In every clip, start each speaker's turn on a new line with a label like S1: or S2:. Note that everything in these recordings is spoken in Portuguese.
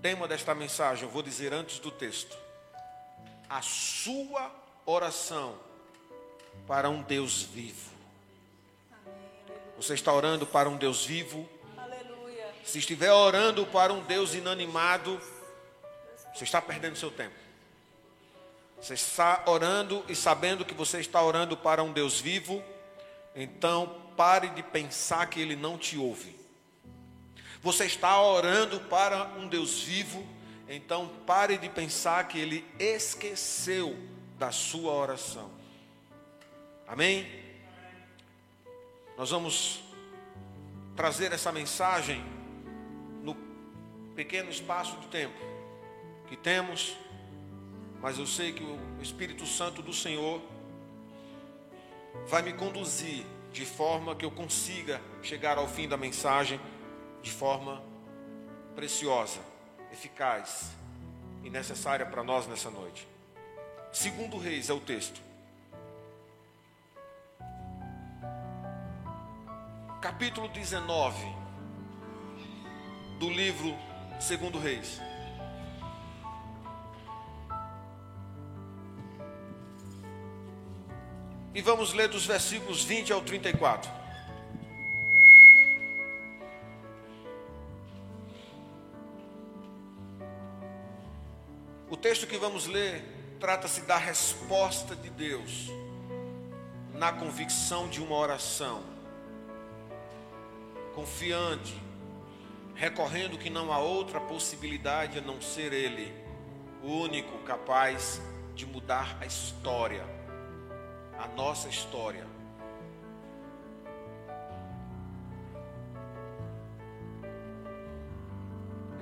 S1: tema desta mensagem, eu vou dizer antes do texto. A sua oração para um Deus vivo. Você está orando para um Deus vivo?
S2: Aleluia.
S1: Se estiver orando para um Deus inanimado, você está perdendo seu tempo. Você está orando e sabendo que você está orando para um Deus vivo, então pare de pensar que Ele não te ouve. Você está orando para um Deus vivo, então pare de pensar que Ele esqueceu da sua oração. Amém? Nós vamos trazer essa mensagem no pequeno espaço de tempo que temos, mas eu sei que o Espírito Santo do Senhor vai me conduzir de forma que eu consiga chegar ao fim da mensagem de forma preciosa, eficaz e necessária para nós nessa noite. Segundo Reis é o texto. Capítulo 19 do livro Segundo Reis. E vamos ler dos versículos 20 ao 34. O texto que vamos ler trata-se da resposta de Deus na convicção de uma oração, confiante, recorrendo que não há outra possibilidade a não ser Ele, o único capaz de mudar a história, a nossa história.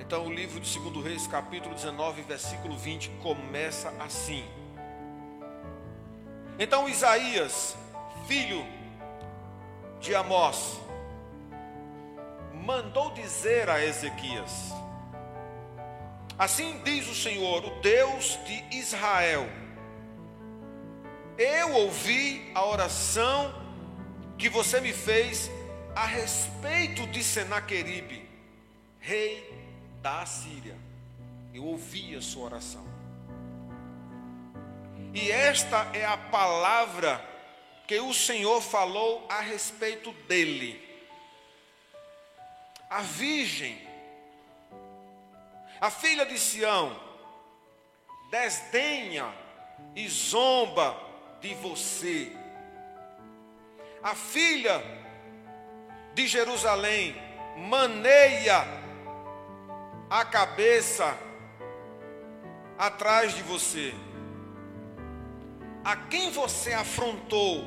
S1: Então, o livro de 2 Reis, capítulo 19, versículo 20, começa assim: Então Isaías, filho de Amós, mandou dizer a Ezequias: Assim diz o Senhor, o Deus de Israel: Eu ouvi a oração que você me fez a respeito de Senaqueribe, rei da Assíria. Eu ouvi a sua oração. E esta é a palavra que o Senhor falou a respeito dele. A virgem, a filha de Sião, desdenha e zomba de você. A filha de Jerusalém maneia a cabeça atrás de você. A quem você afrontou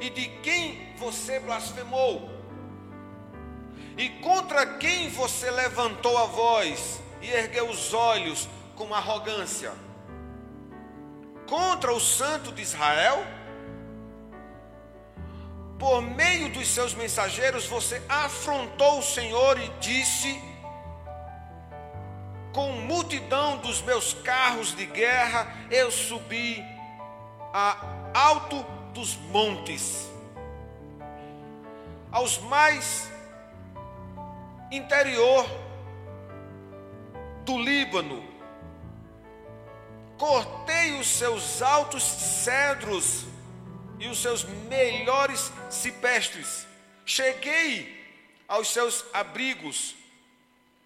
S1: e de quem você blasfemou? E contra quem você levantou a voz e ergueu os olhos com arrogância? Contra o santo de Israel? Por meio dos seus mensageiros você afrontou o Senhor e disse: com multidão dos meus carros de guerra, eu subi a alto dos montes, aos mais interior do Líbano, cortei os seus altos cedros e os seus melhores cipestres, cheguei aos seus abrigos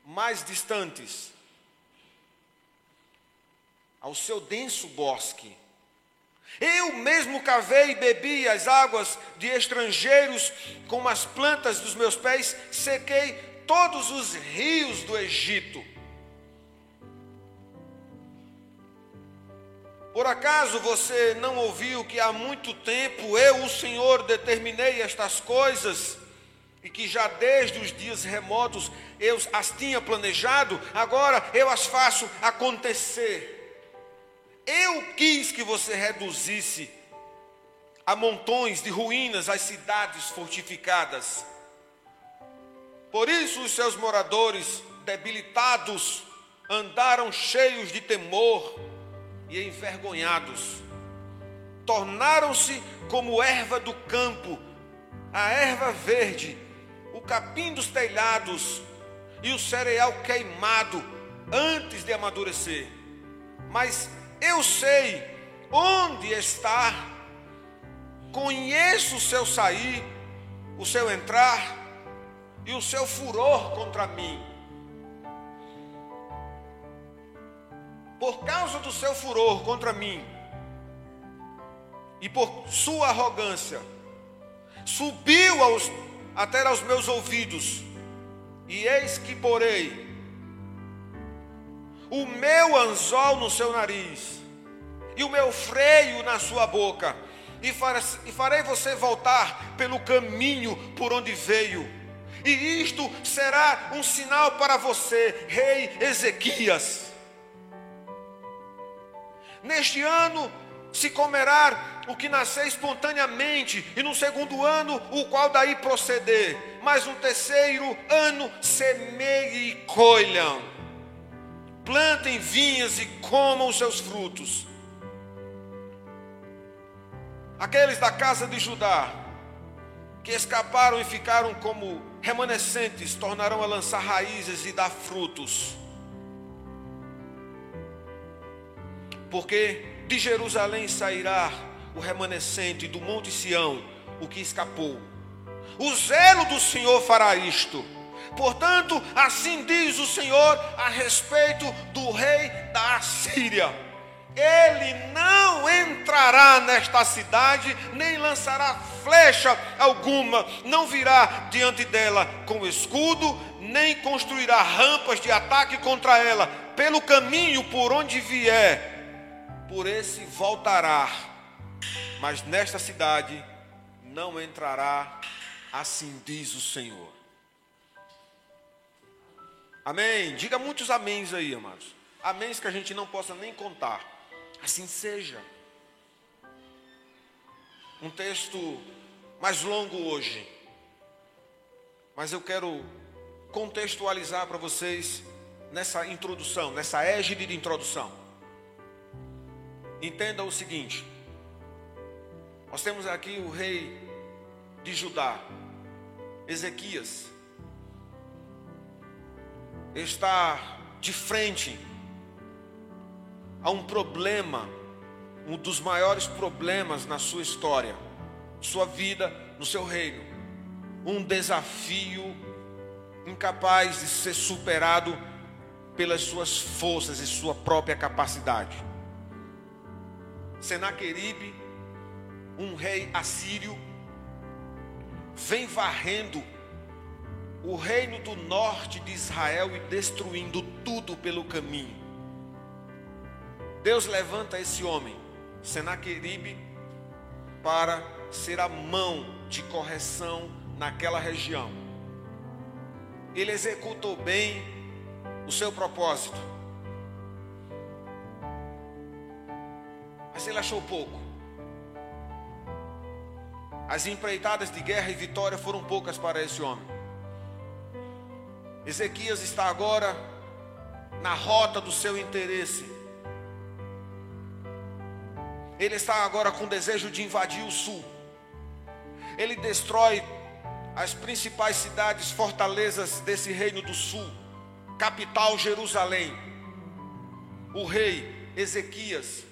S1: mais distantes ao seu denso bosque. Eu mesmo cavei e bebi as águas de estrangeiros com as plantas dos meus pés, sequei todos os rios do Egito. Por acaso você não ouviu que há muito tempo eu, o Senhor, determinei estas coisas e que já desde os dias remotos eu as tinha planejado, agora eu as faço acontecer. Eu quis que você reduzisse a montões de ruínas as cidades fortificadas. Por isso os seus moradores, debilitados, andaram cheios de temor e envergonhados. Tornaram-se como erva do campo, a erva verde, o capim dos telhados e o cereal queimado antes de amadurecer. Mas eu sei onde está, conheço o seu sair, o seu entrar e o seu furor contra mim. Por causa do seu furor contra mim e por sua arrogância, subiu aos, até aos meus ouvidos, e eis que porei o meu anzol no seu nariz e o meu freio na sua boca, e farei você voltar pelo caminho por onde veio. E isto será um sinal para você, rei Ezequias. Neste ano se comerá o que nascer espontaneamente, e no segundo ano, o qual daí proceder. Mas no terceiro ano, semeie e colham. Plantem vinhas e comam os seus frutos. Aqueles da casa de Judá, que escaparam e ficaram como remanescentes, tornarão a lançar raízes e dar frutos. Porque de Jerusalém sairá o remanescente do monte Sião, o que escapou. O zelo do Senhor fará isto. Portanto, assim diz o Senhor a respeito do rei da Assíria: ele não entrará nesta cidade, nem lançará flecha alguma, não virá diante dela com escudo, nem construirá rampas de ataque contra ela. Pelo caminho por onde vier, por esse voltará mas nesta cidade não entrará, assim diz o Senhor. Amém. Diga muitos améns aí, amados. Améns que a gente não possa nem contar. Assim seja. Um texto mais longo hoje. Mas eu quero contextualizar para vocês nessa introdução, nessa égide de introdução. Entenda o seguinte: nós temos aqui o rei de Judá, Ezequias, está de frente a um problema, um dos maiores problemas na sua história, sua vida, no seu reino. Um desafio incapaz de ser superado pelas suas forças e sua própria capacidade. Senaqueribe um rei assírio vem varrendo o reino do norte de Israel e destruindo tudo pelo caminho. Deus levanta esse homem, Senaqueribe, para ser a mão de correção naquela região. Ele executou bem o seu propósito, mas ele achou pouco. As empreitadas de guerra e vitória foram poucas para esse homem. Ezequias está agora na rota do seu interesse. Ele está agora com desejo de invadir o sul. Ele destrói as principais cidades, fortalezas desse reino do sul, capital Jerusalém. O rei Ezequias.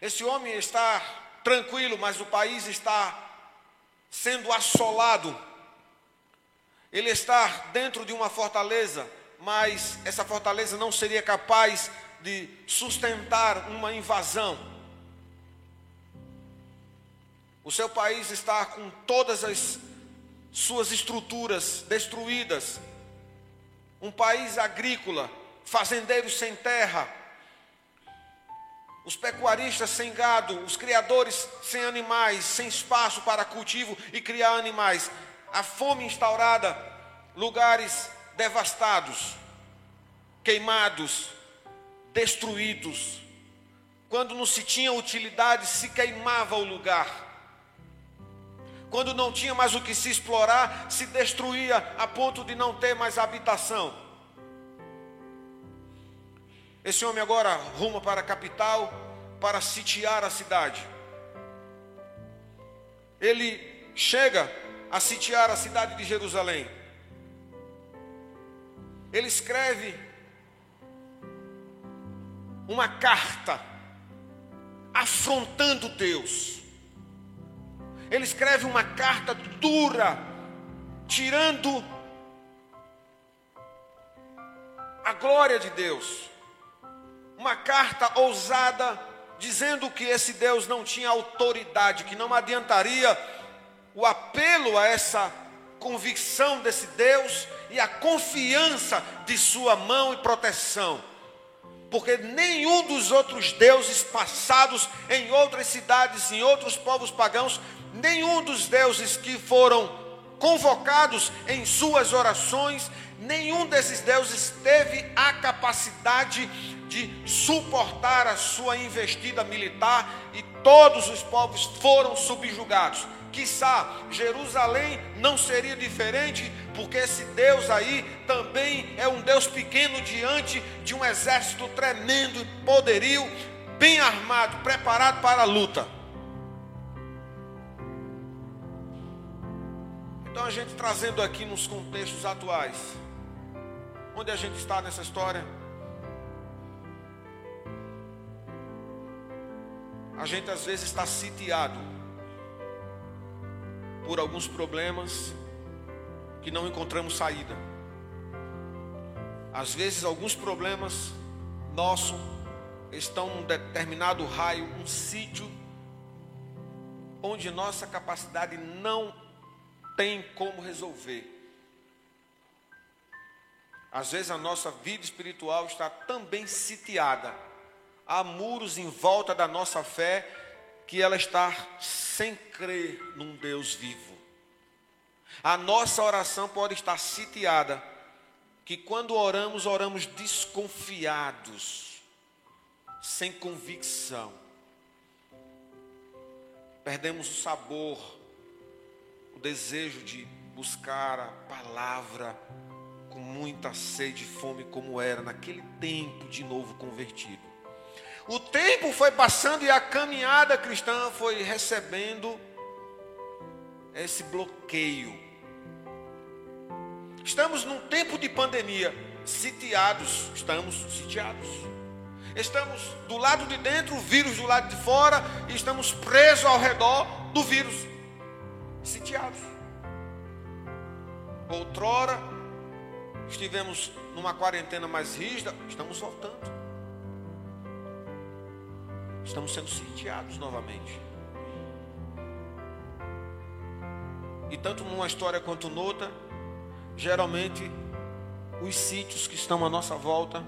S1: Esse homem está tranquilo, mas o país está sendo assolado. Ele está dentro de uma fortaleza, mas essa fortaleza não seria capaz de sustentar uma invasão. O seu país está com todas as suas estruturas destruídas. Um país agrícola, fazendeiros sem terra, os pecuaristas sem gado, os criadores sem animais, sem espaço para cultivo e criar animais, a fome instaurada, lugares devastados, queimados, destruídos. Quando não se tinha utilidade, se queimava o lugar. Quando não tinha mais o que se explorar, se destruía a ponto de não ter mais habitação. Esse homem agora ruma para a capital para sitiar a cidade. Ele chega a sitiar a cidade de Jerusalém. ele escreve uma carta afrontando Deus. Ele escreve uma carta dura, tirando a glória de Deus. Uma carta ousada, dizendo que esse Deus não tinha autoridade, que não adiantaria o apelo a essa convicção desse Deus e a confiança de sua mão e proteção porque nenhum dos outros deuses passados em outras cidades, em outros povos pagãos, nenhum dos deuses que foram convocados em suas orações, nenhum desses deuses teve a capacidade de suportar a sua investida militar e todos os povos foram subjugados. Quiçá Jerusalém não seria diferente, porque esse Deus aí também é um Deus pequeno diante de um exército tremendo e poderio, bem armado, preparado para a luta. Então a gente trazendo aqui nos contextos atuais, onde a gente está nessa história? A gente às vezes está sitiado por alguns problemas que não encontramos saída. Às vezes, alguns problemas nossos estão num determinado raio, um sítio, onde nossa capacidade não tem como resolver. Às vezes a nossa vida espiritual está também sitiada. Há muros em volta da nossa fé que ela está sem crer num Deus vivo. A nossa oração pode estar sitiada, que quando oramos, oramos desconfiados, sem convicção. Perdemos o sabor, o desejo de buscar a palavra com muita sede e fome, como era naquele tempo de novo convertido. O tempo foi passando e a caminhada cristã foi recebendo esse bloqueio. Estamos num tempo de pandemia, sitiados, estamos sitiados. Estamos do lado de dentro, o vírus do lado de fora, e estamos presos ao redor do vírus, sitiados. Outrora, estivemos numa quarentena mais rígida, estamos voltando. Estamos sendo sitiados novamente. E tanto numa história quanto noutra, geralmente os sítios que estão à nossa volta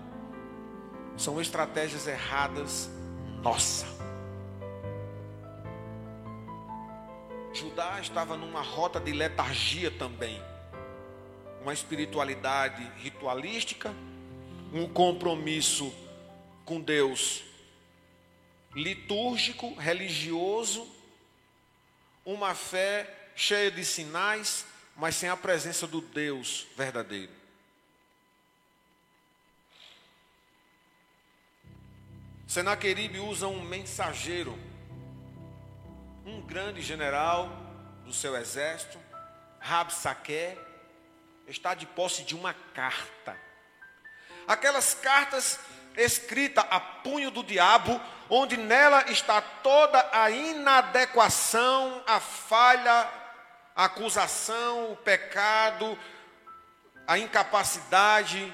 S1: são estratégias erradas nossa. Judá estava numa rota de letargia também. Uma espiritualidade ritualística, um compromisso com Deus litúrgico, religioso, uma fé cheia de sinais, mas sem a presença do Deus verdadeiro. Senaqueribe usa um mensageiro, um grande general do seu exército, Rabsaque, está de posse de uma carta. Aquelas cartas escrita a punho do diabo, onde nela está toda a inadequação, a falha, a acusação, o pecado, a incapacidade,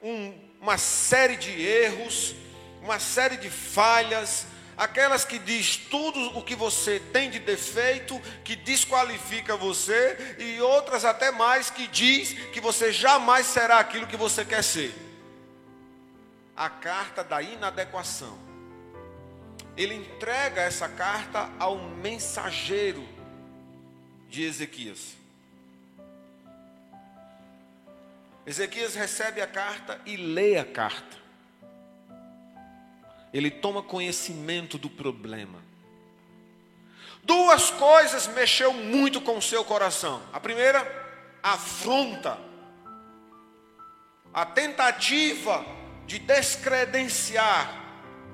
S1: um, uma série de erros, uma série de falhas, aquelas que diz tudo o que você tem de defeito, que desqualifica você, e outras até mais que diz que você jamais será aquilo que você quer ser a carta da inadequação. Ele entrega essa carta ao mensageiro de Ezequias. Ezequias recebe a carta e lê a carta. Ele toma conhecimento do problema. Duas coisas mexeu muito com o seu coração. A primeira, afronta. A tentativa de descredenciar,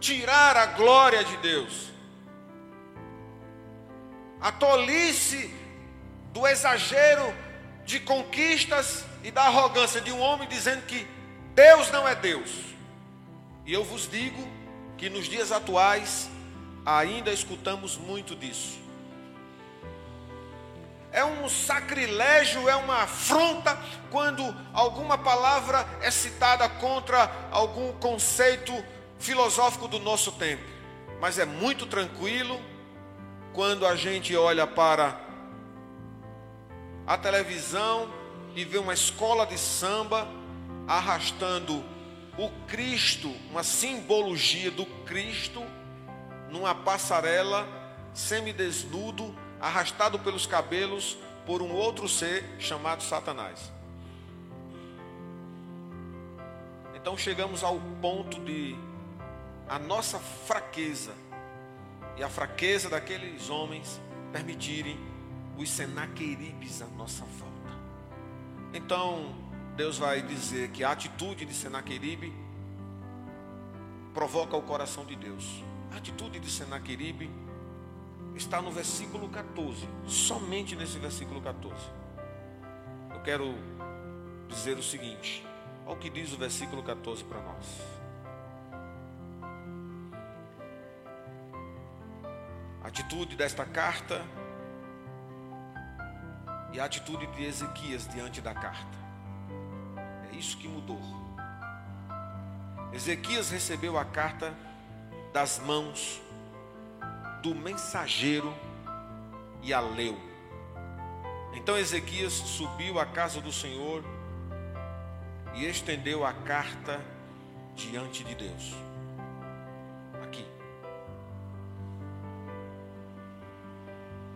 S1: tirar a glória de Deus. A tolice do exagero de conquistas e da arrogância de um homem dizendo que Deus não é Deus. E eu vos digo que nos dias atuais ainda escutamos muito disso. É um sacrilégio, é uma afronta quando alguma palavra é citada contra algum conceito filosófico do nosso tempo. Mas é muito tranquilo quando a gente olha para a televisão e vê uma escola de samba arrastando o Cristo, uma simbologia do Cristo, numa passarela semidesnudo arrastado pelos cabelos por um outro ser chamado Satanás. Então chegamos ao ponto de a nossa fraqueza e a fraqueza daqueles homens permitirem os Senaqueribes à nossa volta. Então, Deus vai dizer que a atitude de Senaqueribe provoca o coração de Deus. A atitude de Senaqueribe está no versículo 14, somente nesse versículo 14. Eu quero dizer o seguinte: olha o que diz o versículo 14 para nós. A atitude desta carta e a atitude de Ezequias diante da carta. É isso que mudou. Ezequias recebeu a carta das mãos do mensageiro e a leu. Então Ezequias subiu à casa do Senhor e estendeu a carta diante de Deus. Aqui.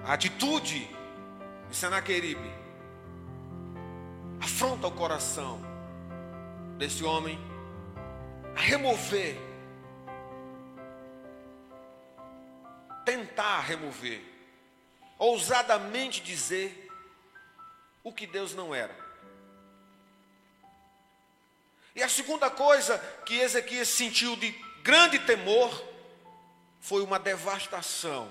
S1: A atitude de Senaqueribe afronta o coração desse homem a remover tentar remover, ousadamente dizer o que Deus não era. E a segunda coisa que Ezequias sentiu de grande temor foi uma devastação,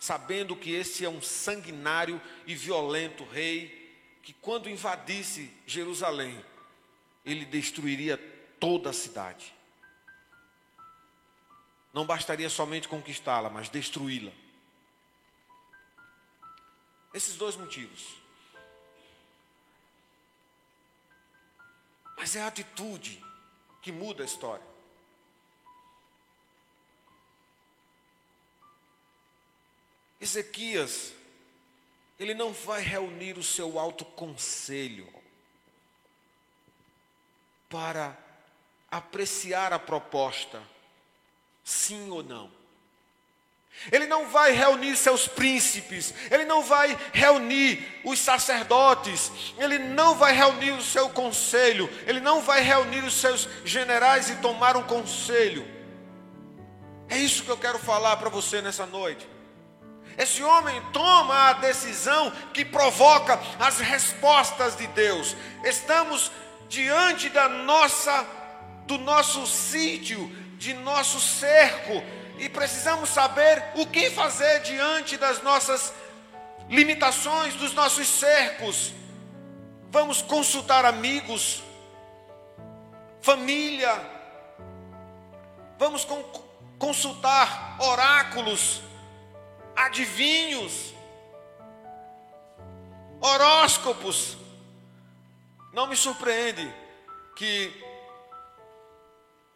S1: sabendo que esse é um sanguinário e violento rei que quando invadisse Jerusalém, ele destruiria toda a cidade. Não bastaria somente conquistá-la, mas destruí-la. Esses dois motivos. Mas é a atitude que muda a história. Ezequias, ele não vai reunir o seu alto conselho para apreciar a proposta Sim ou não? Ele não vai reunir seus príncipes, ele não vai reunir os sacerdotes, ele não vai reunir o seu conselho, ele não vai reunir os seus generais e tomar um conselho. É isso que eu quero falar para você nessa noite. Esse homem toma a decisão que provoca as respostas de Deus. Estamos diante da nossa do nosso sítio, de nosso cerco e precisamos saber o que fazer diante das nossas limitações, dos nossos cercos. Vamos consultar amigos, família, vamos consultar oráculos, adivinhos, horóscopos. Não me surpreende que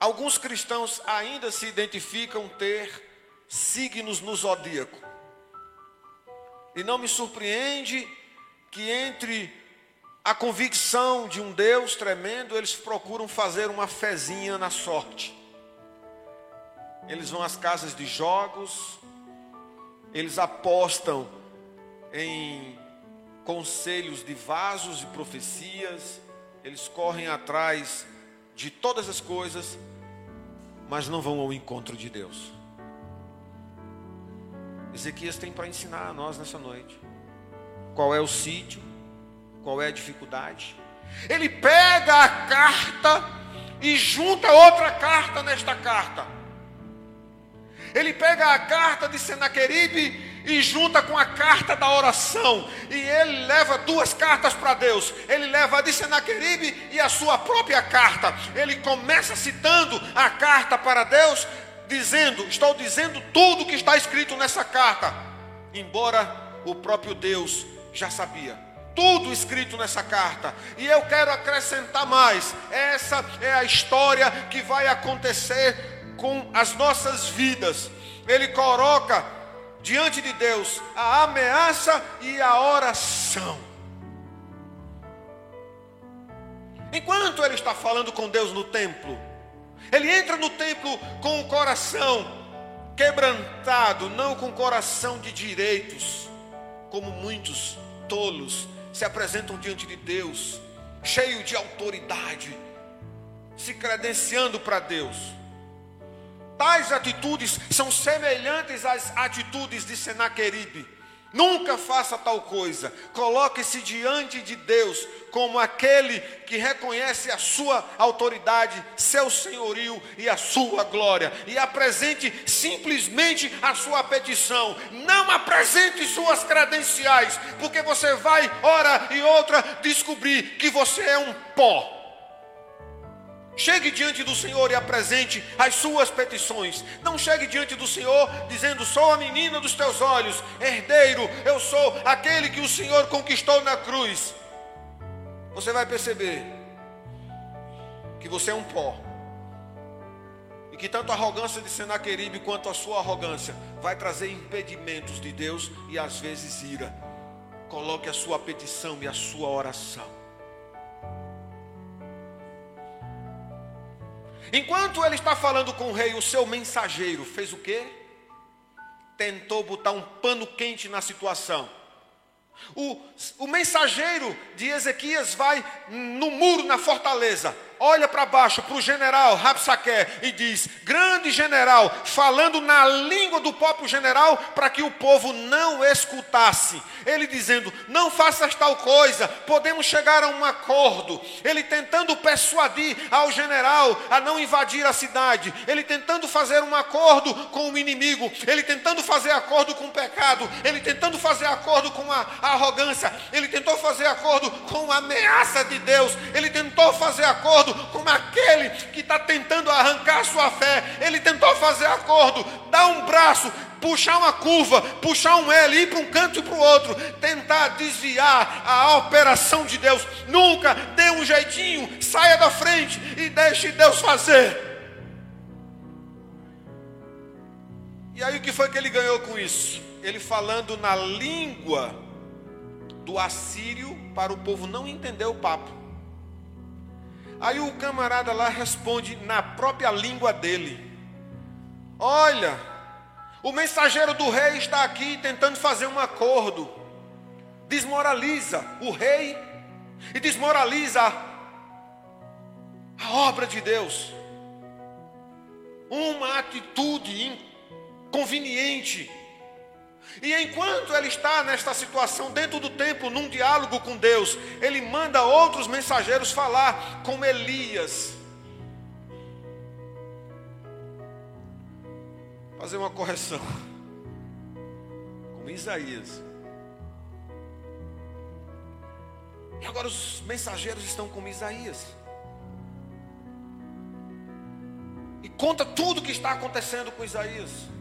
S1: Alguns cristãos ainda se identificam ter signos no zodíaco. E não me surpreende que entre a convicção de um Deus tremendo, eles procuram fazer uma fezinha na sorte. Eles vão às casas de jogos, eles apostam em conselhos de vasos e profecias, eles correm atrás de todas as coisas mas não vão ao encontro de Deus. Ezequias tem para ensinar a nós nessa noite. Qual é o sítio? Qual é a dificuldade? Ele pega a carta e junta outra carta nesta carta. Ele pega a carta de Senaqueribe e junta com a carta da oração. E ele leva duas cartas para Deus. Ele leva a de Senaqueribe e a sua própria carta. Ele começa citando a carta para Deus, dizendo: Estou dizendo tudo que está escrito nessa carta. Embora o próprio Deus já sabia. Tudo escrito nessa carta. E eu quero acrescentar mais. Essa é a história que vai acontecer com as nossas vidas. Ele coloca diante de Deus a ameaça e a oração. Enquanto ele está falando com Deus no templo, ele entra no templo com o coração quebrantado, não com o coração de direitos, como muitos tolos se apresentam diante de Deus, cheio de autoridade, se credenciando para Deus. Tais atitudes são semelhantes às atitudes de Senaqueribe. Nunca faça tal coisa. Coloque-se diante de Deus como aquele que reconhece a sua autoridade, seu senhorio e a sua glória. E apresente simplesmente a sua petição. Não apresente suas credenciais, porque você vai, hora e outra, descobrir que você é um pó. Chegue diante do Senhor e apresente as suas petições. Não chegue diante do Senhor dizendo: Sou a menina dos teus olhos, herdeiro, eu sou aquele que o Senhor conquistou na cruz. Você vai perceber que você é um pó. E que tanto a arrogância de Senaqueribe quanto a sua arrogância vai trazer impedimentos de Deus e às vezes ira. Coloque a sua petição e a sua oração. Enquanto ele está falando com o rei, o seu mensageiro fez o quê? Tentou botar um pano quente na situação. O, o mensageiro de Ezequias vai no muro, na fortaleza, olha para baixo para o general Rapsaque e diz: Grande general, falando na língua do próprio general, para que o povo não escutasse. Ele dizendo: Não faças tal coisa, podemos chegar a um acordo. Ele tentando persuadir ao general a não invadir a cidade. Ele tentando fazer um acordo com o inimigo. Ele tentando fazer acordo com o pecado. Ele tentando fazer acordo com a, arrogância. Ele tentou fazer acordo com a ameaça de Deus. Ele tentou fazer acordo acordo com aquele que está tentando arrancar a sua fé. Ele tentou fazer acordo, dar um braço, puxar uma curva, puxar um L, ir para um canto e para o outro, tentar desviar a operação de Deus. Nunca dê um jeitinho, saia da frente e deixe Deus fazer. E aí o que foi que ele ganhou com isso? Ele falando na língua do assírio para o povo não entender o papo. Aí o camarada lá responde na própria língua dele: Olha, o mensageiro do rei está aqui tentando fazer um acordo. Desmoraliza o rei e desmoraliza a obra de Deus. Uma atitude inconveniente e enquanto ele está nesta situação dentro do templo, num diálogo com Deus, ele manda outros mensageiros falar com Elias. Fazer uma correção. Com Isaías. E agora os mensageiros estão com Isaías. E conta tudo o que está acontecendo com Isaías.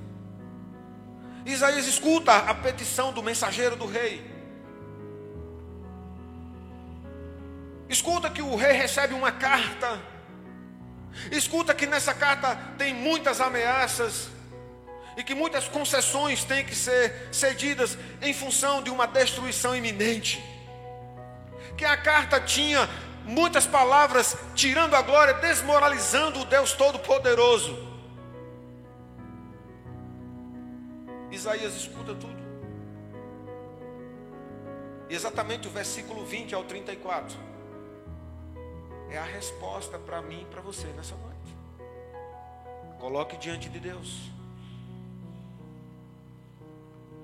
S1: Isaías escuta a petição do mensageiro do rei. Escuta que o rei recebe uma carta. Escuta que nessa carta tem muitas ameaças e que muitas concessões têm que ser cedidas em função de uma destruição iminente. Que a carta tinha muitas palavras tirando a glória, desmoralizando o Deus Todo-Poderoso. Isaías escuta tudo. E exatamente o versículo 20 ao 34 é a resposta para mim e para você nessa noite. Coloque diante de Deus.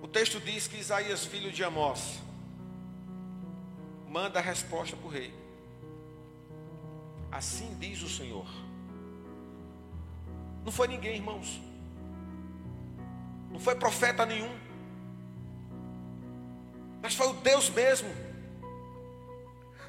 S1: O texto diz que Isaías, filho de Amós, manda a resposta para o rei. Assim diz o Senhor. Não foi ninguém, irmãos. Não foi profeta nenhum. mas foi o Deus mesmo.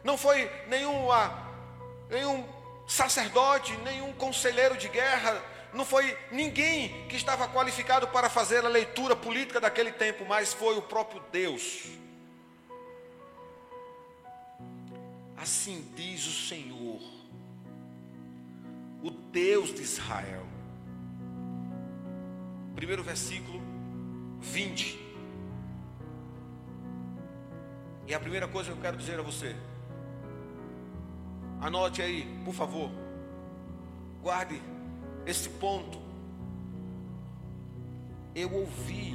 S1: Não foi nenhum sacerdote, nenhum conselheiro de guerra, não foi ninguém que estava qualificado para fazer a leitura política daquele tempo, mas foi o próprio Deus. Assim diz o Senhor, o Deus de Israel. Primeiro versículo 20. E a primeira coisa que eu quero dizer a você, anote aí, por favor, guarde esse ponto. Eu ouvi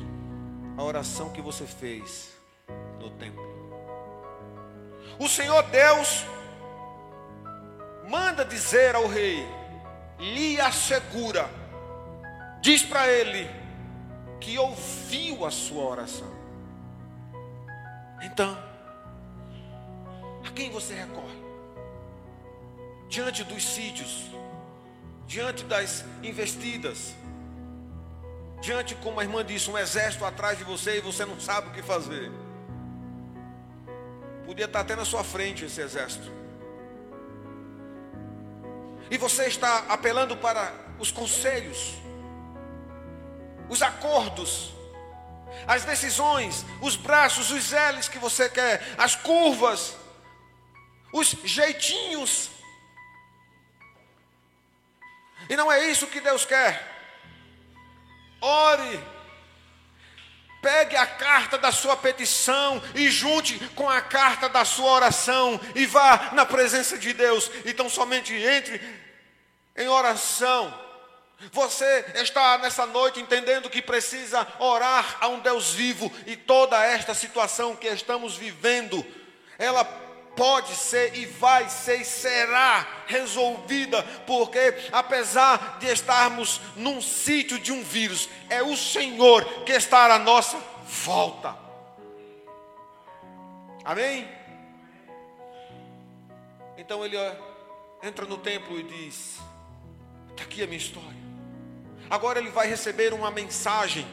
S1: a oração que você fez no templo. O Senhor Deus manda dizer ao rei, lhe assegura, diz para ele que ouviu a sua oração. Então, a quem você recorre? Diante dos sítios, diante das investidas, diante, como a irmã disse, um exército atrás de você e você não sabe o que fazer. Podia estar até na sua frente esse exército. E você está apelando para os conselhos, os acordos, as decisões, os braços, os L's que você quer, as curvas, os jeitinhos e não é isso que Deus quer. Ore. Pegue a carta da sua petição e junte com a carta da sua oração e vá na presença de Deus. Então somente entre em oração. Você está nessa noite entendendo que precisa orar a um Deus vivo e toda esta situação que estamos vivendo, ela pode ser e vai ser e será resolvida, porque apesar de estarmos num sítio de um vírus, é o Senhor que está à nossa volta. Amém? Então ele entra no templo e diz: Está aqui a minha história. Agora ele vai receber uma mensagem,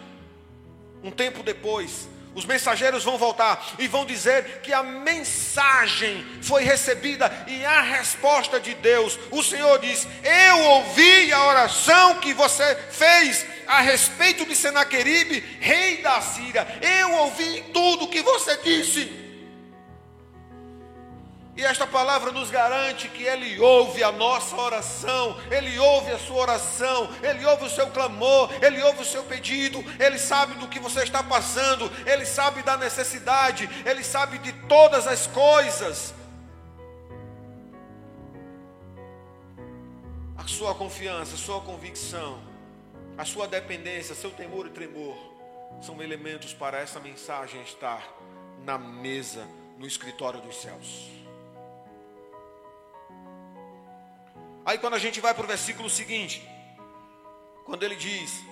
S1: um tempo depois, os mensageiros vão voltar e vão dizer que a mensagem foi recebida e a resposta de Deus. O Senhor diz: Eu ouvi a oração que você fez a respeito de Senaqueribe, rei da Síria. Eu ouvi tudo que você disse. E esta palavra nos garante que Ele ouve a nossa oração, Ele ouve a sua oração, Ele ouve o seu clamor, Ele ouve o seu pedido, Ele sabe do que você está passando, Ele sabe da necessidade, Ele sabe de todas as coisas. A sua confiança, a sua convicção, a sua dependência, seu temor e tremor são elementos para essa mensagem estar na mesa, no escritório dos céus. Aí quando a gente vai para o versículo seguinte, quando ele diz: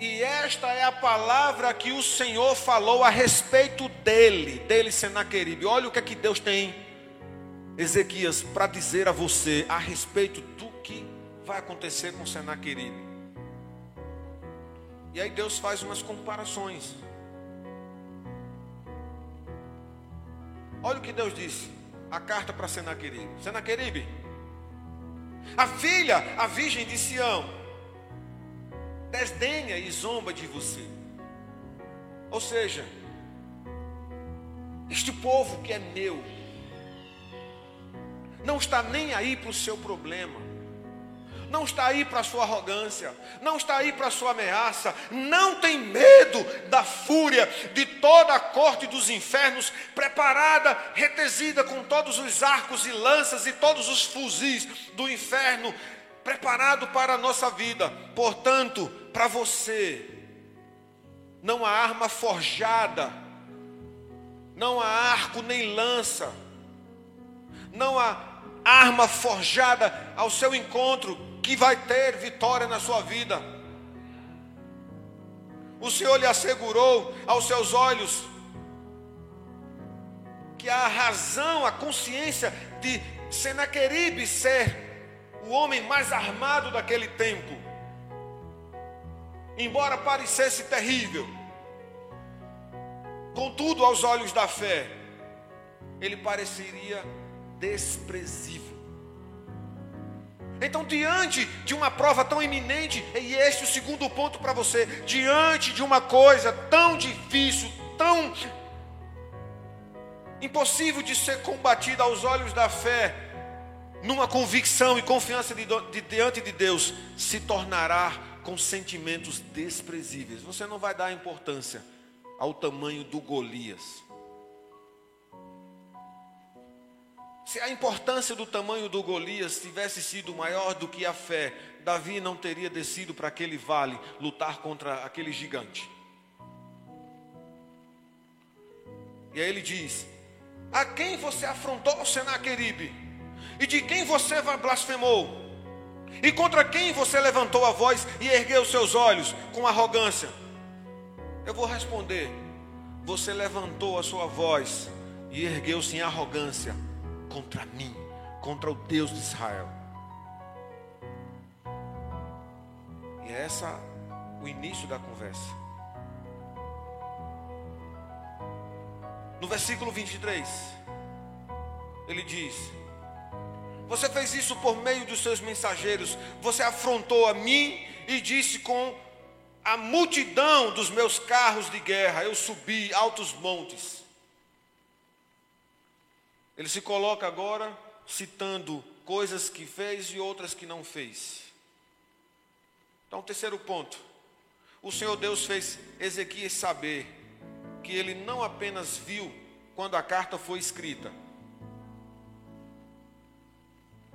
S1: E esta é a palavra que o Senhor falou a respeito dele, dele Senaqueribe. Olha o que é que Deus tem, Ezequias, para dizer a você a respeito do que vai acontecer com Senaqueribe. E aí Deus faz umas comparações. Olha o que Deus disse a carta para Senaqueribe. Senaqueribe, a filha, a virgem de Sião, desdenha e zomba de você. Ou seja, este povo que é meu, não está nem aí para o seu problema não está aí para a sua arrogância, não está aí para a sua ameaça, não tem medo da fúria de toda a corte dos infernos, preparada, retesida com todos os arcos e lanças e todos os fuzis do inferno, preparado para a nossa vida. Portanto, para você, não há arma forjada, não há arco nem lança, não há arma forjada ao seu encontro que vai ter vitória na sua vida. O Senhor lhe assegurou aos seus olhos que a razão, a consciência de Senaqueribe ser o homem mais armado daquele tempo, embora parecesse terrível, Contudo, aos olhos da fé, ele pareceria desprezível. Então, diante de uma prova tão iminente, e este é o segundo ponto para você: diante de uma coisa tão difícil, tão impossível de ser combatida aos olhos da fé, numa convicção e confiança de, de, diante de Deus, se tornará com sentimentos desprezíveis. Você não vai dar importância ao tamanho do Golias. Se a importância do tamanho do Golias tivesse sido maior do que a fé, Davi não teria descido para aquele vale lutar contra aquele gigante. E aí ele diz: A quem você afrontou, Senaqueribe? E de quem você blasfemou? E contra quem você levantou a voz e ergueu seus olhos com arrogância? Eu vou responder: Você levantou a sua voz e ergueu-se em arrogância contra mim, contra o Deus de Israel. E é essa o início da conversa. No versículo 23, ele diz: Você fez isso por meio dos seus mensageiros, você afrontou a mim e disse com a multidão dos meus carros de guerra, eu subi altos montes. Ele se coloca agora citando coisas que fez e outras que não fez. Então, terceiro ponto. O Senhor Deus fez Ezequias saber que ele não apenas viu quando a carta foi escrita,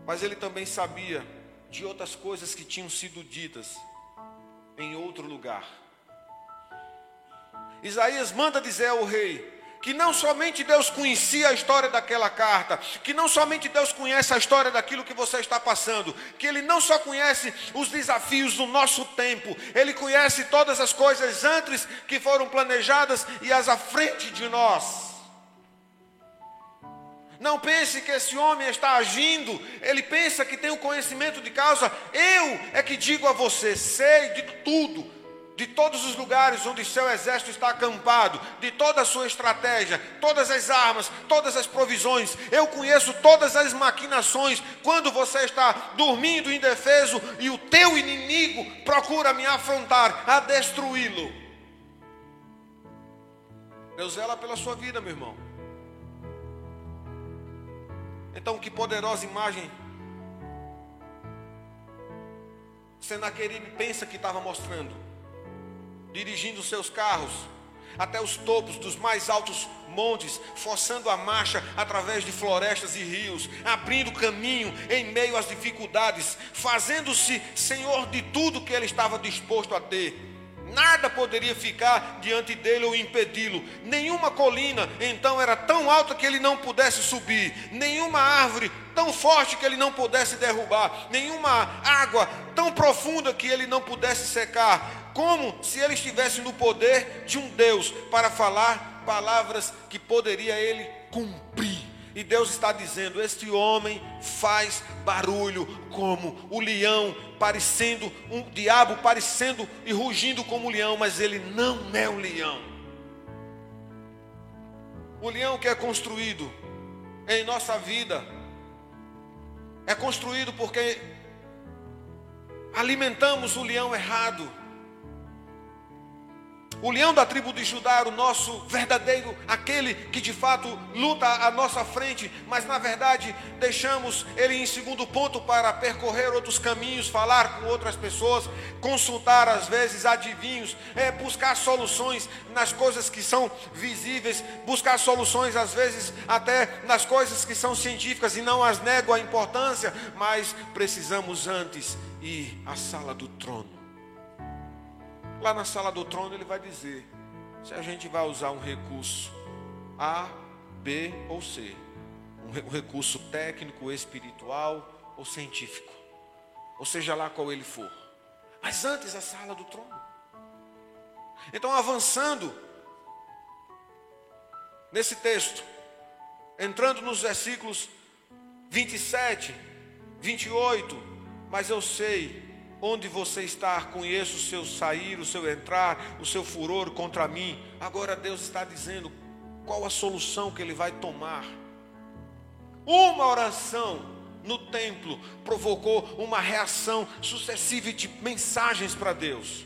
S1: mas ele também sabia de outras coisas que tinham sido ditas em outro lugar. Isaías manda dizer ao rei que não somente Deus conhecia a história daquela carta, que não somente Deus conhece a história daquilo que você está passando, que Ele não só conhece os desafios do nosso tempo, Ele conhece todas as coisas antes que foram planejadas e as à frente de nós. Não pense que esse homem está agindo, ele pensa que tem o conhecimento de causa. Eu é que digo a você: sei de tudo, de todos os lugares onde seu exército está acampado, de toda a sua estratégia, todas as armas, todas as provisões. Eu conheço todas as maquinações. Quando você está dormindo indefeso e o teu inimigo procura me afrontar, a destruí-lo. Deus zela pela sua vida, meu irmão. Então, que poderosa imagem Senaqueribe pensa que estava mostrando, dirigindo seus carros até os topos dos mais altos montes, forçando a marcha através de florestas e rios, abrindo caminho em meio às dificuldades, fazendo-se senhor de tudo que ele estava disposto a ter. Nada poderia ficar diante dele ou impedi-lo. Nenhuma colina então era tão alta que ele não pudesse subir. Nenhuma árvore tão forte que ele não pudesse derrubar. Nenhuma água tão profunda que ele não pudesse secar. Como se ele estivesse no poder de um Deus para falar palavras que poderia ele cumprir. E Deus está dizendo: Este homem faz barulho como o leão, parecendo um diabo, parecendo e rugindo como um leão, mas ele não é um leão. O leão que é construído em nossa vida é construído porque alimentamos o leão errado. O leão da tribo de Judá era o nosso verdadeiro, aquele que de fato luta à nossa frente, mas na verdade deixamos ele em segundo ponto para percorrer outros caminhos, falar com outras pessoas, consultar às vezes adivinhos, é, buscar soluções nas coisas que são visíveis, buscar soluções às vezes até nas coisas que são científicas e não as nego a importância, mas precisamos antes ir à sala do trono Lá na sala do trono ele vai dizer se a gente vai usar um recurso A, B ou C. Um recurso técnico, espiritual ou científico. Ou seja lá qual ele for. Mas antes a sala do trono. Então avançando nesse texto, entrando nos versículos 27, 28, mas eu sei Onde você está, conheço o seu sair, o seu entrar, o seu furor contra mim. Agora Deus está dizendo qual a solução que Ele vai tomar. Uma oração no templo provocou uma reação sucessiva de mensagens para Deus,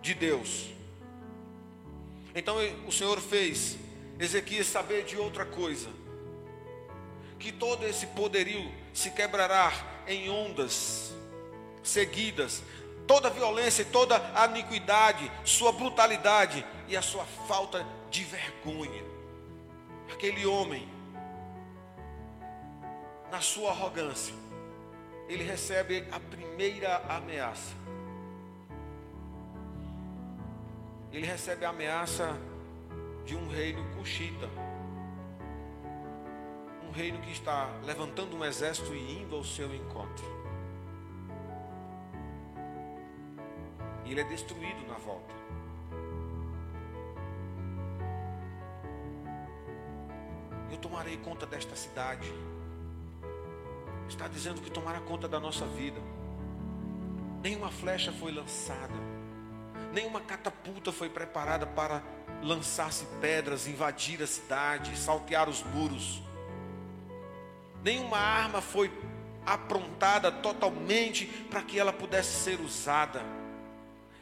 S1: de Deus. Então o Senhor fez Ezequias saber de outra coisa, que todo esse poderio se quebrará em ondas seguidas, toda violência, toda iniquidade, sua brutalidade e a sua falta de vergonha. Aquele homem, na sua arrogância, ele recebe a primeira ameaça. Ele recebe a ameaça de um reino cuxita. Um reino que está levantando um exército e indo ao seu encontro. Ele é destruído na volta. Eu tomarei conta desta cidade. Está dizendo que tomará conta da nossa vida. Nenhuma flecha foi lançada. Nenhuma catapulta foi preparada para lançar-se pedras, invadir a cidade, saltear os muros. Nenhuma arma foi aprontada totalmente para que ela pudesse ser usada.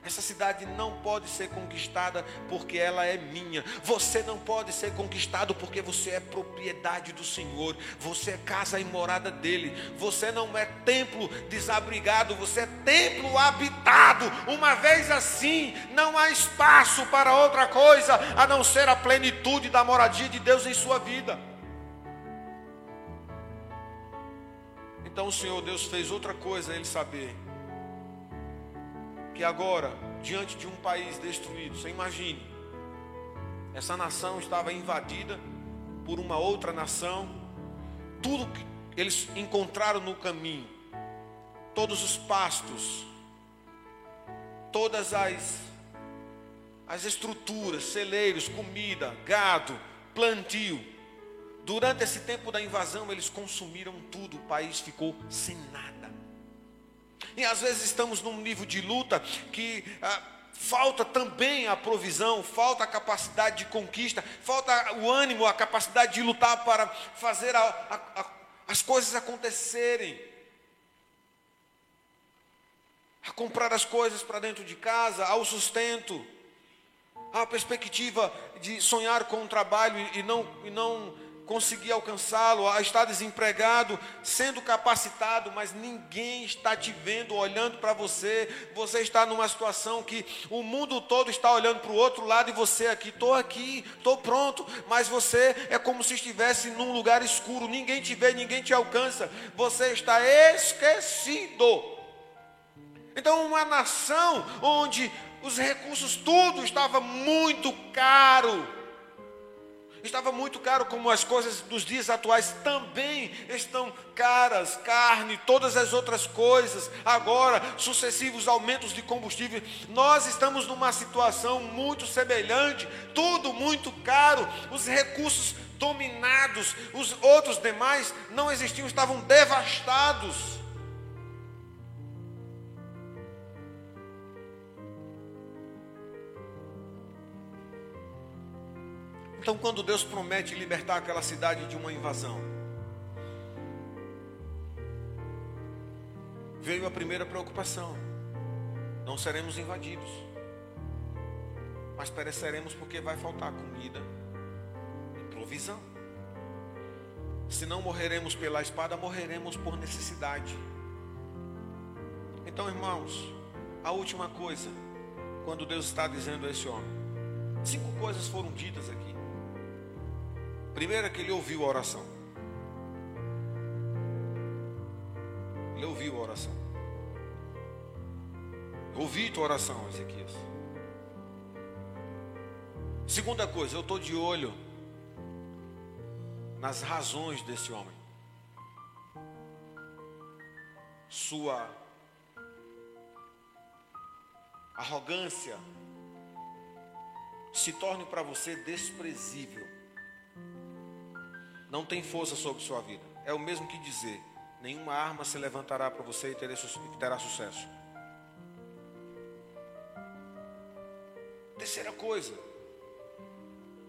S1: Essa cidade não pode ser conquistada porque ela é minha. Você não pode ser conquistado porque você é propriedade do Senhor. Você é casa e morada dele. Você não é templo desabrigado, você é templo habitado. Uma vez assim, não há espaço para outra coisa a não ser a plenitude da moradia de Deus em sua vida. Então o Senhor Deus fez outra coisa a ele saber que agora, diante de um país destruído, você imagine, essa nação estava invadida por uma outra nação, tudo que eles encontraram no caminho, todos os pastos, todas as, as estruturas, celeiros, comida, gado, plantio. Durante esse tempo da invasão, eles consumiram tudo, o país ficou sem nada. E às vezes estamos num nível de luta que ah, falta também a provisão, falta a capacidade de conquista, falta o ânimo, a capacidade de lutar para fazer a, a, a, as coisas acontecerem. A comprar as coisas para dentro de casa, ao sustento, a perspectiva de sonhar com um trabalho e não, e não conseguir alcançá-lo, a estar desempregado, sendo capacitado, mas ninguém está te vendo, olhando para você. Você está numa situação que o mundo todo está olhando para o outro lado e você aqui, estou aqui, estou pronto, mas você é como se estivesse num lugar escuro, ninguém te vê, ninguém te alcança, você está esquecido. Então, uma nação onde os recursos, tudo estava muito caro Estava muito caro, como as coisas dos dias atuais também estão caras, carne, todas as outras coisas, agora, sucessivos aumentos de combustível. Nós estamos numa situação muito semelhante, tudo muito caro, os recursos dominados, os outros demais não existiam, estavam devastados. Então, quando Deus promete libertar aquela cidade de uma invasão, veio a primeira preocupação: não seremos invadidos, mas pereceremos porque vai faltar comida e provisão. Se não morreremos pela espada, morreremos por necessidade. Então, irmãos, a última coisa, quando Deus está dizendo a esse homem, cinco coisas foram ditas aqui. Primeiro é que ele ouviu a oração. Ele ouviu a oração. ouvi tua oração, Ezequias. Segunda coisa, eu estou de olho nas razões desse homem. Sua arrogância se torne para você desprezível não tem força sobre sua vida. É o mesmo que dizer: nenhuma arma se levantará para você e terá sucesso. Terceira coisa,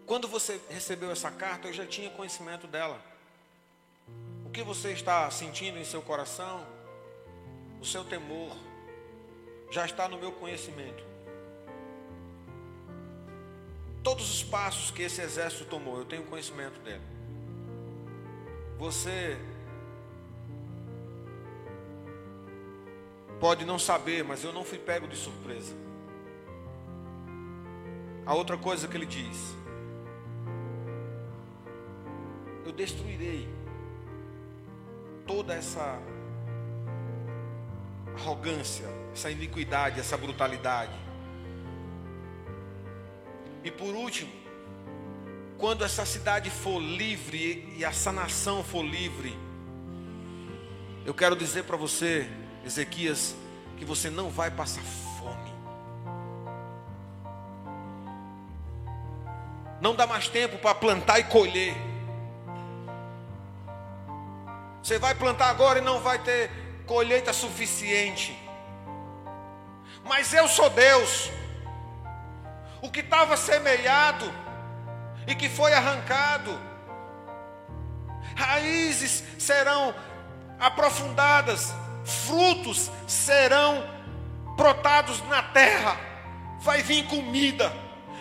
S1: quando você recebeu essa carta, eu já tinha conhecimento dela. O que você está sentindo em seu coração, o seu temor, já está no meu conhecimento. Todos os passos que esse exército tomou, eu tenho conhecimento dele. Você pode não saber, mas eu não fui pego de surpresa. A outra coisa que ele diz: Eu destruirei toda essa arrogância, essa iniquidade, essa brutalidade. E por último, quando essa cidade for livre e essa nação for livre, eu quero dizer para você, Ezequias, que você não vai passar fome. Não dá mais tempo para plantar e colher. Você vai plantar agora e não vai ter colheita suficiente. Mas eu sou Deus. O que estava semeado e que foi arrancado, raízes serão aprofundadas, frutos serão brotados na terra, vai vir comida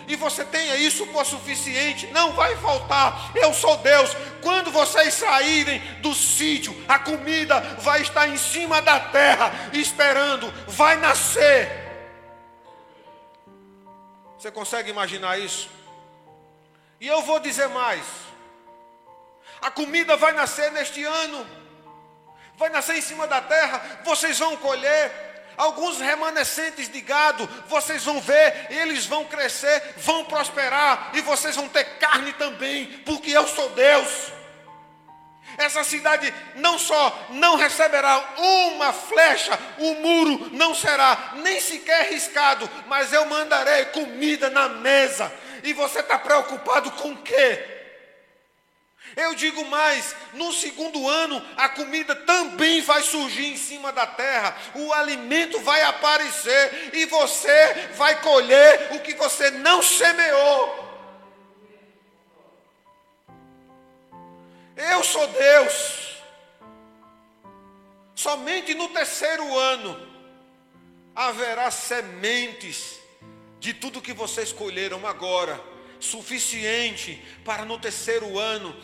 S1: e você tenha isso por suficiente, não vai faltar. Eu sou Deus. Quando vocês saírem do sítio, a comida vai estar em cima da terra, esperando, vai nascer. Você consegue imaginar isso? E eu vou dizer mais: a comida vai nascer neste ano, vai nascer em cima da terra, vocês vão colher, alguns remanescentes de gado, vocês vão ver, eles vão crescer, vão prosperar, e vocês vão ter carne também, porque eu sou Deus. Essa cidade não só não receberá uma flecha, o muro não será nem sequer riscado, mas eu mandarei comida na mesa. E você está preocupado com o quê? Eu digo mais: no segundo ano, a comida também vai surgir em cima da terra, o alimento vai aparecer e você vai colher o que você não semeou. Eu sou Deus. Somente no terceiro ano haverá sementes de tudo que vocês colheram agora suficiente para no terceiro ano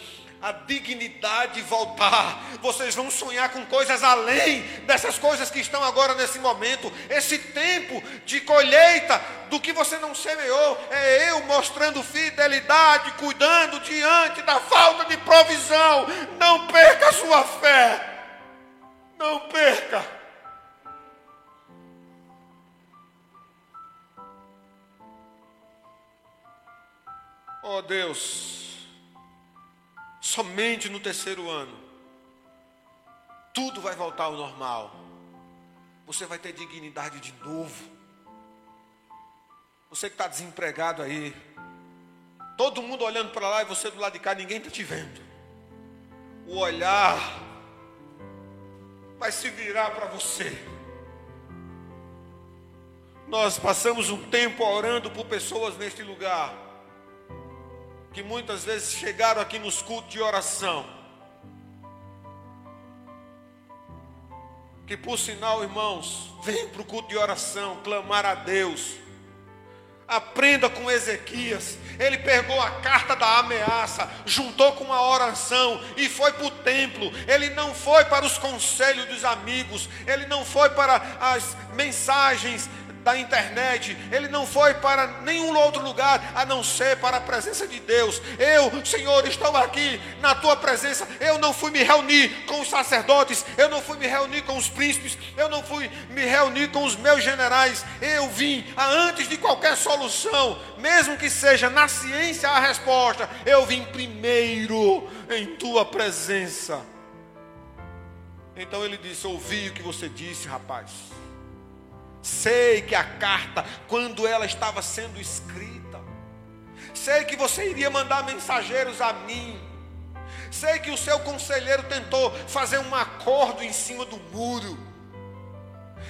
S1: a dignidade voltar. Vocês vão sonhar com coisas além dessas coisas que estão agora nesse momento. Esse tempo de colheita do que você não semeou é eu mostrando fidelidade, cuidando diante da falta de provisão. Não perca a sua fé. Não perca. Oh Deus, somente no terceiro ano, tudo vai voltar ao normal. Você vai ter dignidade de novo. Você que está desempregado aí, todo mundo olhando para lá e você do lado de cá, ninguém está te vendo. O olhar vai se virar para você. Nós passamos um tempo orando por pessoas neste lugar que muitas vezes chegaram aqui nos cultos de oração. Que por sinal, irmãos, vem para o culto de oração, clamar a Deus. Aprenda com Ezequias. Ele pegou a carta da ameaça, juntou com uma oração e foi para o templo. Ele não foi para os conselhos dos amigos, ele não foi para as mensagens da internet, ele não foi para nenhum outro lugar a não ser para a presença de Deus. Eu, Senhor, estou aqui na tua presença. Eu não fui me reunir com os sacerdotes, eu não fui me reunir com os príncipes, eu não fui me reunir com os meus generais. Eu vim antes de qualquer solução, mesmo que seja na ciência a resposta, eu vim primeiro em tua presença. Então ele disse: Ouvi o que você disse, rapaz. Sei que a carta, quando ela estava sendo escrita, sei que você iria mandar mensageiros a mim. Sei que o seu conselheiro tentou fazer um acordo em cima do muro.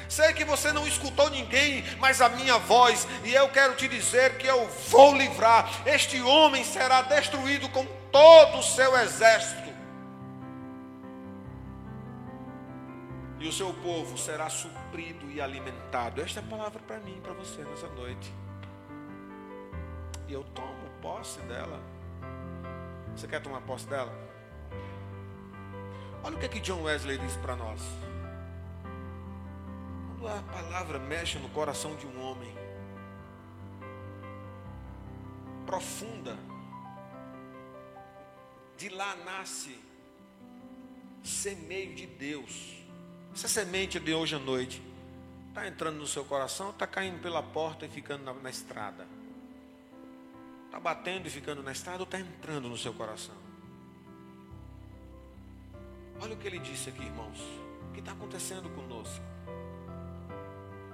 S1: Sei que você não escutou ninguém, mas a minha voz, e eu quero te dizer que eu vou livrar. Este homem será destruído com todo o seu exército. E o seu povo será suprido e alimentado. Esta é a palavra para mim, para você nessa noite. E eu tomo posse dela. Você quer tomar posse dela? Olha o que, é que John Wesley diz para nós. Quando a palavra mexe no coração de um homem, profunda, de lá nasce semeio de Deus. Essa semente de hoje à noite está entrando no seu coração, está caindo pela porta e ficando na, na estrada. Está batendo e ficando na estrada ou está entrando no seu coração? Olha o que ele disse aqui, irmãos. O que está acontecendo conosco?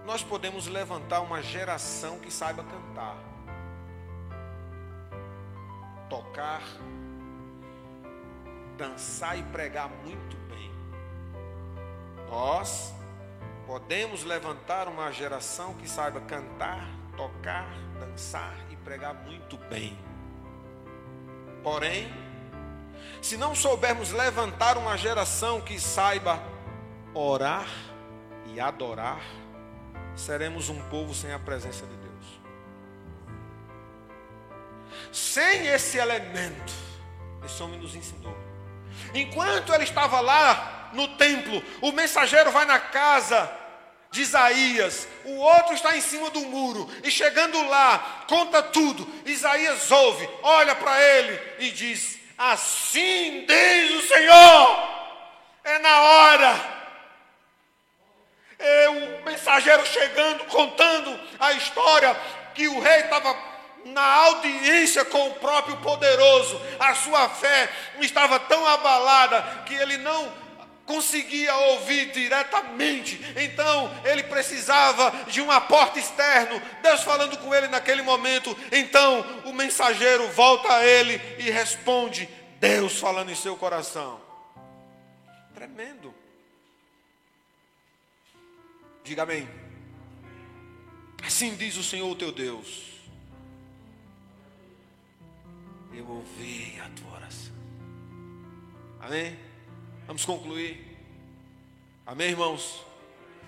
S1: Nós podemos levantar uma geração que saiba cantar, tocar, dançar e pregar muito bem. Nós podemos levantar uma geração que saiba cantar, tocar, dançar pregar muito bem. Porém, se não soubermos levantar uma geração que saiba orar e adorar, seremos um povo sem a presença de Deus. Sem esse elemento, esse homem nos ensinou. Enquanto ele estava lá no templo, o mensageiro vai na casa de Isaías, o outro está em cima do muro, e chegando lá, conta tudo. Isaías ouve, olha para ele e diz: Assim diz o Senhor, é na hora. É o mensageiro chegando, contando a história que o rei estava na audiência com o próprio poderoso, a sua fé estava tão abalada que ele não conseguia ouvir diretamente, então ele precisava de uma porta externa, Deus falando com ele naquele momento. Então o mensageiro volta a ele e responde: Deus falando em seu coração. Tremendo. Diga amém. Assim diz o Senhor teu Deus. Eu ouvi a tua oração. Amém? Vamos concluir. Amém, irmãos?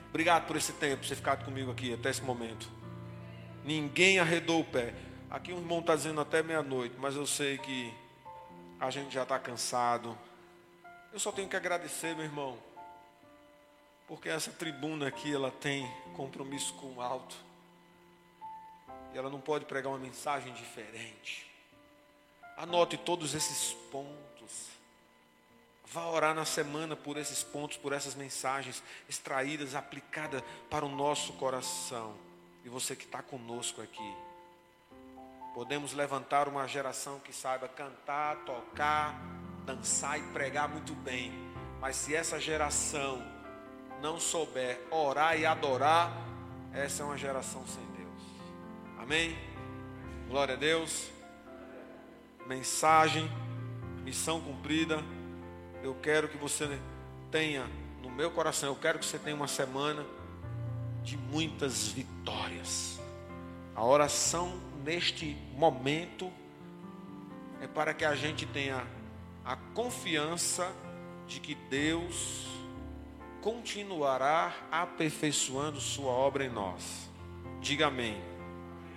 S1: Obrigado por esse tempo, você ficado comigo aqui até esse momento. Ninguém arredou o pé. Aqui o irmão está dizendo até meia-noite, mas eu sei que a gente já está cansado. Eu só tenho que agradecer, meu irmão, porque essa tribuna aqui ela tem compromisso com o alto. E ela não pode pregar uma mensagem diferente. Anote todos esses pontos. Vá orar na semana por esses pontos, por essas mensagens extraídas, aplicadas para o nosso coração. E você que está conosco aqui. Podemos levantar uma geração que saiba cantar, tocar, dançar e pregar muito bem. Mas se essa geração não souber orar e adorar, essa é uma geração sem Deus. Amém? Glória a Deus. Mensagem, missão cumprida eu quero que você tenha no meu coração, eu quero que você tenha uma semana de muitas vitórias. A oração neste momento é para que a gente tenha a confiança de que Deus continuará aperfeiçoando sua obra em nós. Diga amém.